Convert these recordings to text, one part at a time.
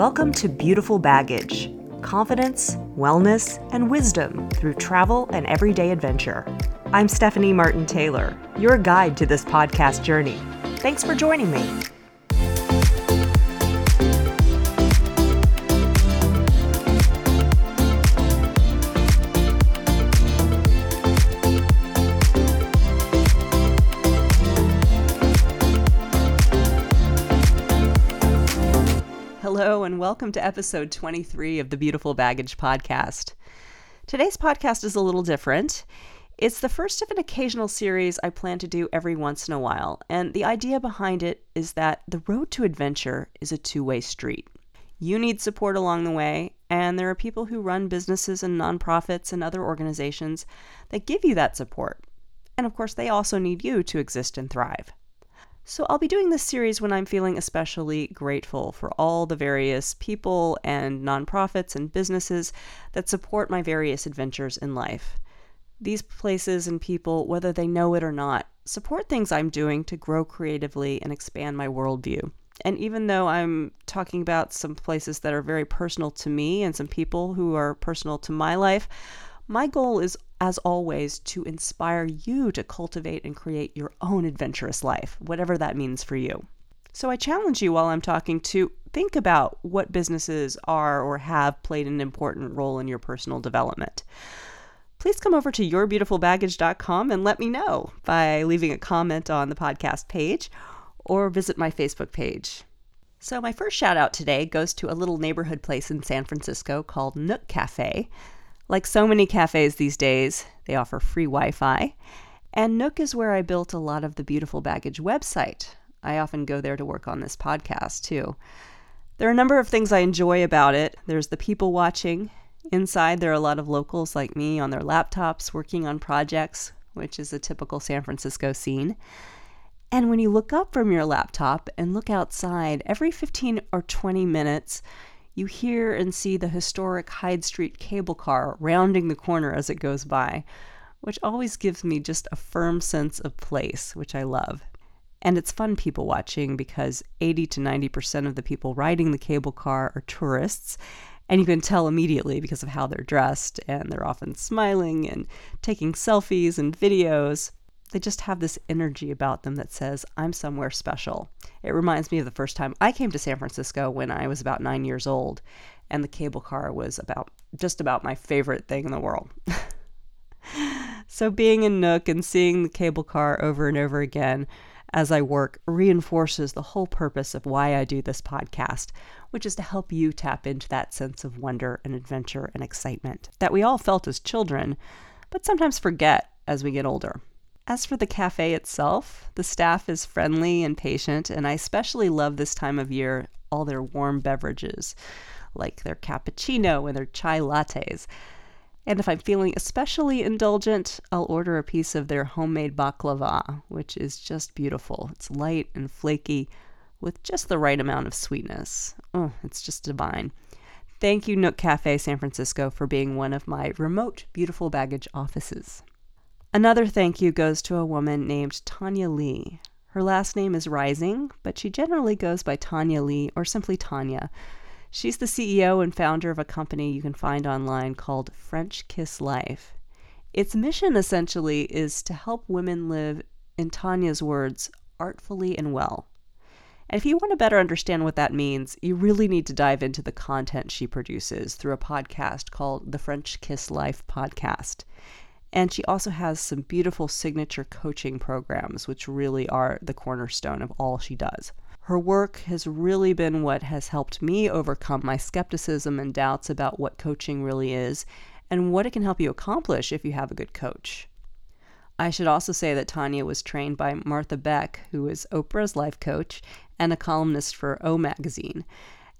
Welcome to Beautiful Baggage confidence, wellness, and wisdom through travel and everyday adventure. I'm Stephanie Martin Taylor, your guide to this podcast journey. Thanks for joining me. And welcome to episode 23 of the Beautiful Baggage Podcast. Today's podcast is a little different. It's the first of an occasional series I plan to do every once in a while, and the idea behind it is that the road to adventure is a two way street. You need support along the way, and there are people who run businesses and nonprofits and other organizations that give you that support. And of course, they also need you to exist and thrive. So, I'll be doing this series when I'm feeling especially grateful for all the various people and nonprofits and businesses that support my various adventures in life. These places and people, whether they know it or not, support things I'm doing to grow creatively and expand my worldview. And even though I'm talking about some places that are very personal to me and some people who are personal to my life, my goal is, as always, to inspire you to cultivate and create your own adventurous life, whatever that means for you. So I challenge you while I'm talking to think about what businesses are or have played an important role in your personal development. Please come over to yourbeautifulbaggage.com and let me know by leaving a comment on the podcast page or visit my Facebook page. So, my first shout out today goes to a little neighborhood place in San Francisco called Nook Cafe. Like so many cafes these days, they offer free Wi Fi. And Nook is where I built a lot of the Beautiful Baggage website. I often go there to work on this podcast too. There are a number of things I enjoy about it. There's the people watching. Inside, there are a lot of locals like me on their laptops working on projects, which is a typical San Francisco scene. And when you look up from your laptop and look outside, every 15 or 20 minutes, you hear and see the historic Hyde Street cable car rounding the corner as it goes by, which always gives me just a firm sense of place, which I love. And it's fun people watching because 80 to 90% of the people riding the cable car are tourists. And you can tell immediately because of how they're dressed, and they're often smiling and taking selfies and videos they just have this energy about them that says, I'm somewhere special. It reminds me of the first time I came to San Francisco when I was about nine years old, and the cable car was about just about my favorite thing in the world. so being in Nook and seeing the cable car over and over again as I work reinforces the whole purpose of why I do this podcast, which is to help you tap into that sense of wonder and adventure and excitement that we all felt as children, but sometimes forget as we get older. As for the cafe itself, the staff is friendly and patient, and I especially love this time of year all their warm beverages, like their cappuccino and their chai lattes. And if I'm feeling especially indulgent, I'll order a piece of their homemade baklava, which is just beautiful. It's light and flaky with just the right amount of sweetness. Oh, it's just divine. Thank you, Nook Cafe San Francisco, for being one of my remote beautiful baggage offices. Another thank you goes to a woman named Tonya Leigh. Her last name is Rising, but she generally goes by Tonya Leigh or simply Tonya. She's the CEO and founder of a company you can find online called French Kiss Life. Its mission essentially is to help women live, in Tonya's words, artfully and well. And if you want to better understand what that means, you really need to dive into the content she produces through a podcast called the French Kiss Life Podcast. And she also has some beautiful signature coaching programs, which really are the cornerstone of all she does. Her work has really been what has helped me overcome my skepticism and doubts about what coaching really is and what it can help you accomplish if you have a good coach. I should also say that Tonya was trained by Martha Beck, who is Oprah's life coach and a columnist for O Magazine.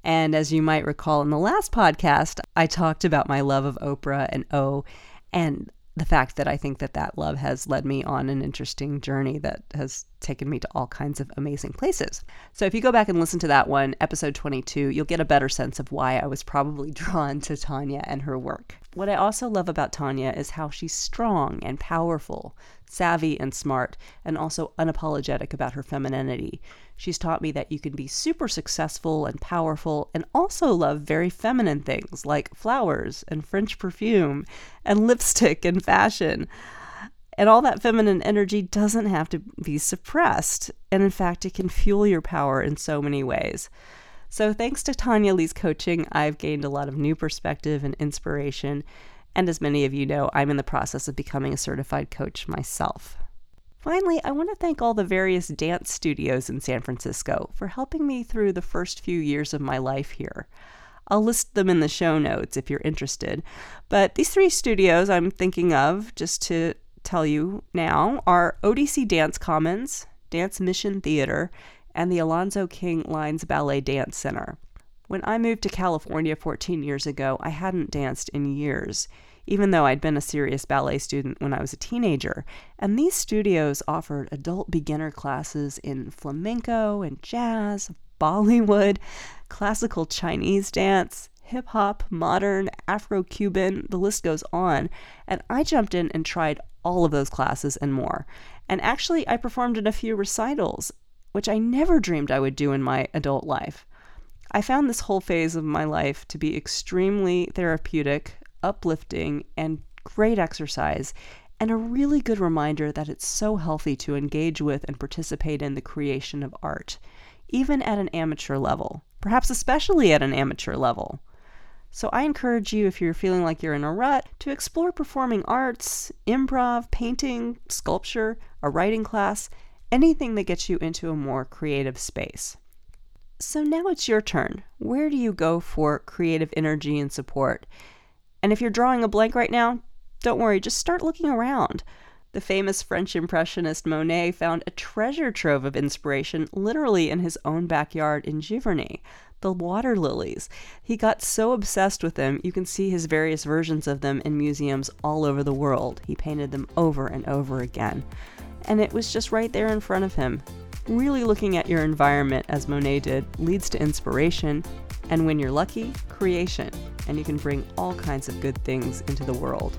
And as you might recall in the last podcast, I talked about my love of Oprah and O, and the fact that I think that that love has led me on an interesting journey that has taken me to all kinds of amazing places. So if you go back and listen to that one, episode 22, you'll get a better sense of why I was probably drawn to Tonya and her work. What I also love about Tonya is how she's strong and powerful, savvy and smart, and also unapologetic about her femininity. She's taught me that you can be super successful and powerful and also love very feminine things like flowers and French perfume and lipstick and fashion. And all that feminine energy doesn't have to be suppressed. And in fact, it can fuel your power in so many ways. So, thanks to Tonya Leigh's coaching, I've gained a lot of new perspective and inspiration. And as many of you know, I'm in the process of becoming a certified coach myself. Finally, I want to thank all the various dance studios in San Francisco for helping me through the first few years of my life here. I'll list them in the show notes if you're interested. But these three studios I'm thinking of, just to tell you now, are ODC Dance Commons, Dance Mission Theater, and the Alonzo King Lines Ballet Dance Center. When I moved to California 14 years ago, I hadn't danced in years, even though I'd been a serious ballet student when I was a teenager. And these studios offered adult beginner classes in flamenco and jazz, Bollywood, classical Chinese dance, hip hop, modern, Afro Cuban, the list goes on. And I jumped in and tried all of those classes and more. And actually, I performed in a few recitals which I never dreamed I would do in my adult life. I found this whole phase of my life to be extremely therapeutic, uplifting, and great exercise, and a really good reminder that it's so healthy to engage with and participate in the creation of art, even at an amateur level, perhaps especially at an amateur level. So I encourage you, if you're feeling like you're in a rut, to explore performing arts, improv, painting, sculpture, a writing class, anything that gets you into a more creative space. So now it's your turn. Where do you go for creative energy and support? And if you're drawing a blank right now, don't worry, just start looking around. The famous French Impressionist Monet found a treasure trove of inspiration literally in his own backyard in Giverny, the water lilies. He got so obsessed with them, you can see his various versions of them in museums all over the world. He painted them over and over again and it was just right there in front of him. Really looking at your environment, as Monet did, leads to inspiration, and when you're lucky, creation, and you can bring all kinds of good things into the world.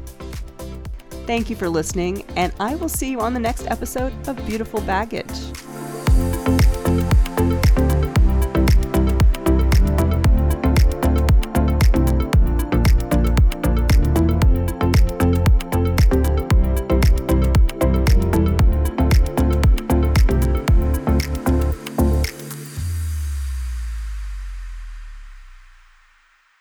Thank you for listening, and I will see you on the next episode of Beautiful Baggage.